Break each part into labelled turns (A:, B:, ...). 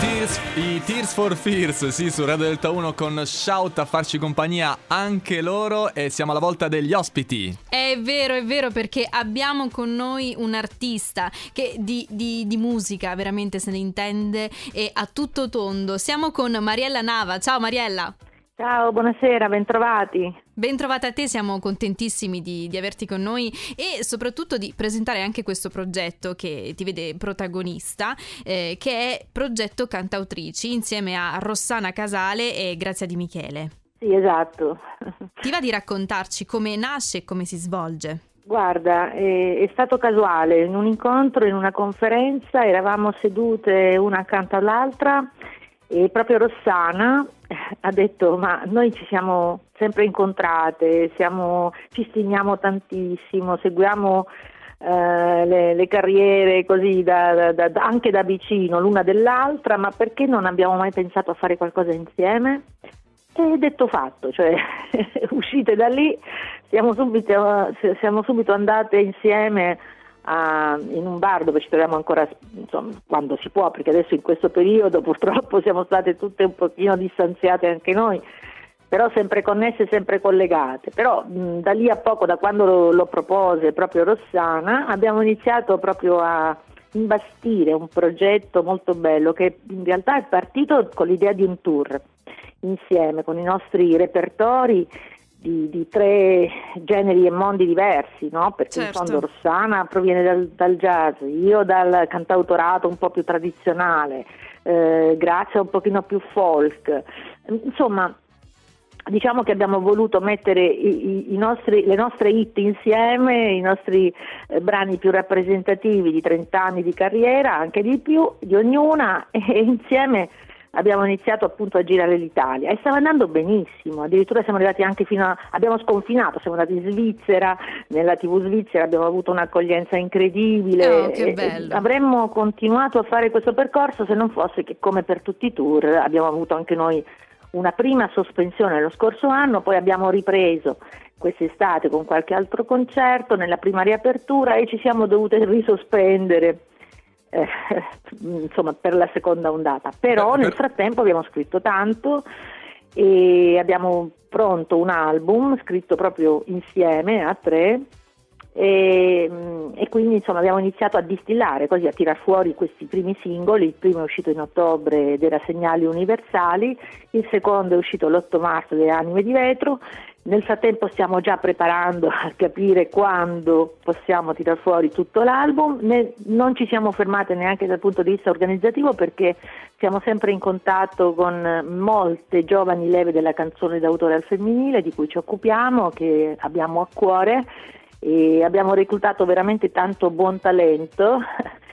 A: Tears, I Tears for Fears, sì, su Radio Delta 1 con Shout a farci compagnia anche loro e siamo alla volta degli ospiti.
B: È vero, è vero, perché abbiamo con noi un artista che di, di, di musica veramente se ne intende e a tutto tondo. Siamo con Mariella Nava. Ciao Mariella.
C: Ciao, buonasera, bentrovati.
B: Bentrovata a te, siamo contentissimi di, di, averti con noi e soprattutto di presentare anche questo progetto che ti vede protagonista, eh, che è Progetto Cantautrici, insieme a Rossana Casale e Grazia Di Michele.
C: Sì, esatto.
B: Ti va di raccontarci come nasce e come si svolge?
C: Guarda, è, è, stato casuale, in un incontro, in una conferenza, eravamo sedute una accanto all'altra e proprio Rossana ha detto ma noi ci siamo sempre incontrate, siamo, ci stimiamo tantissimo, seguiamo eh, le, le, carriere così da, da, da, anche da vicino l'una dell'altra, ma perché non abbiamo mai pensato a fare qualcosa insieme? E detto fatto, cioè uscite da lì, siamo subito, siamo subito andate insieme a, in un bar dove ci troviamo ancora insomma, quando si può, perché adesso in questo periodo purtroppo siamo state tutte un pochino distanziate anche noi, però sempre connesse, sempre collegate. Però mh, da lì a poco, da quando lo, lo propose proprio Rossana, abbiamo iniziato proprio a imbastire un progetto molto bello che in realtà è partito con l'idea di un tour insieme con i nostri repertori di, di, tre generi e mondi diversi, no? perché certo. in fondo Rossana proviene dal, dal, jazz, io dal cantautorato un po' più tradizionale, eh, Grazia un pochino più folk, insomma diciamo che abbiamo voluto mettere i, i nostri, le nostre hit insieme, i nostri eh, brani più rappresentativi di 30 anni di carriera, anche di più, di ognuna, e insieme abbiamo iniziato appunto a girare l'Italia e stava andando benissimo, addirittura siamo arrivati anche fino a, abbiamo sconfinato, siamo andati in Svizzera, nella TV svizzera abbiamo avuto un'accoglienza incredibile,
B: oh, che bello.
C: avremmo continuato a fare questo percorso se non fosse che come per tutti i tour abbiamo avuto anche noi una prima sospensione lo scorso anno, poi abbiamo ripreso quest'estate con qualche altro concerto nella prima riapertura e ci siamo dovute risospendere eh, insomma, per la seconda ondata. Però nel frattempo abbiamo scritto tanto e abbiamo pronto un album scritto proprio insieme a tre e, e, quindi insomma abbiamo iniziato a distillare, così a tirar fuori questi primi singoli, il primo è uscito in ottobre ed era Segnali Universali, il secondo è uscito l'8 marzo delle Anime di Vetro nel frattempo stiamo già preparando a capire quando possiamo tirar fuori tutto l'album, ne, non ci siamo fermate neanche dal punto di vista organizzativo perché siamo sempre in contatto con molte giovani leve della canzone d'autore al femminile di cui ci occupiamo, che abbiamo a cuore e abbiamo reclutato veramente tanto buon talento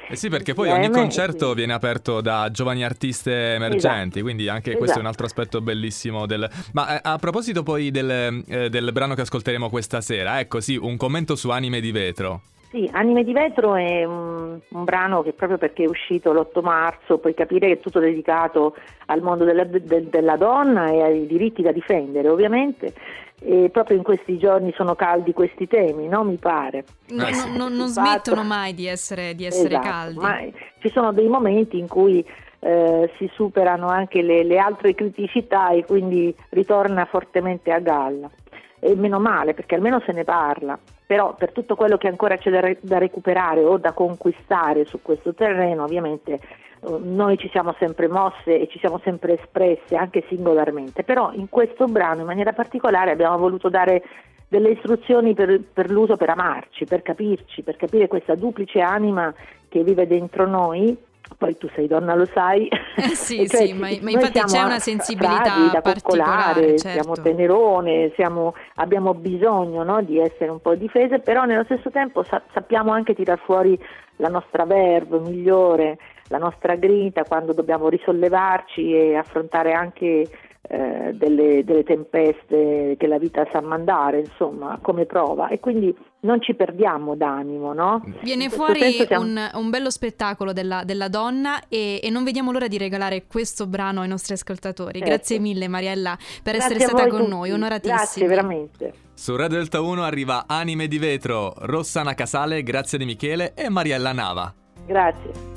A: eh sì, perché poi ogni concerto viene aperto da giovani artiste emergenti, esatto. quindi anche esatto. questo è un altro aspetto bellissimo del... Ma eh, a proposito poi del, eh, del brano che ascolteremo questa sera, ecco sì, un commento su Anime di Vetro.
C: Sì, Anime di Vetro è un, un, brano che proprio perché è uscito l'8 marzo puoi capire che è tutto dedicato al mondo della, de, della donna e ai diritti da difendere ovviamente e proprio in questi giorni sono caldi questi temi, no? Mi pare.
B: No, no, no, non smettono mai di essere, di essere
C: esatto,
B: caldi.
C: Ma ci sono dei momenti in cui eh, si superano anche le, le, altre criticità e quindi ritorna fortemente a galla. E meno male, perché almeno se ne parla. Però per tutto quello che ancora c'è da, re- da recuperare o da conquistare su questo terreno, ovviamente noi ci siamo sempre mosse e ci siamo sempre espresse anche singolarmente, però in questo brano in maniera particolare abbiamo voluto dare delle istruzioni per, per l'uso per amarci, per capirci, per capire questa duplice anima che vive dentro noi poi tu sei donna, lo sai.
B: Eh sì, cioè, sì, ma, ma infatti c'è una sensibilità da
C: particolare,
B: certo.
C: siamo tenerone, siamo, abbiamo bisogno no, di essere un po' difese, però nello stesso tempo sa- sappiamo anche tirar fuori la nostra verve migliore, la nostra grinta quando dobbiamo risollevarci e affrontare anche eh, delle, delle, tempeste che la vita sa mandare, insomma, come prova e quindi non ci perdiamo d'animo, no?
B: Viene fuori siamo... un, un, bello spettacolo della, della donna e, e, non vediamo l'ora di regalare questo brano ai nostri ascoltatori. Certo. Grazie mille Mariella per
C: Grazie
B: essere stata con
C: tutti.
B: noi, onoratissima.
C: Grazie veramente.
A: Su Radio Delta 1 arriva Anime di Vetro, Rossana Casale, Grazia di Michele e Mariella Nava.
C: Grazie.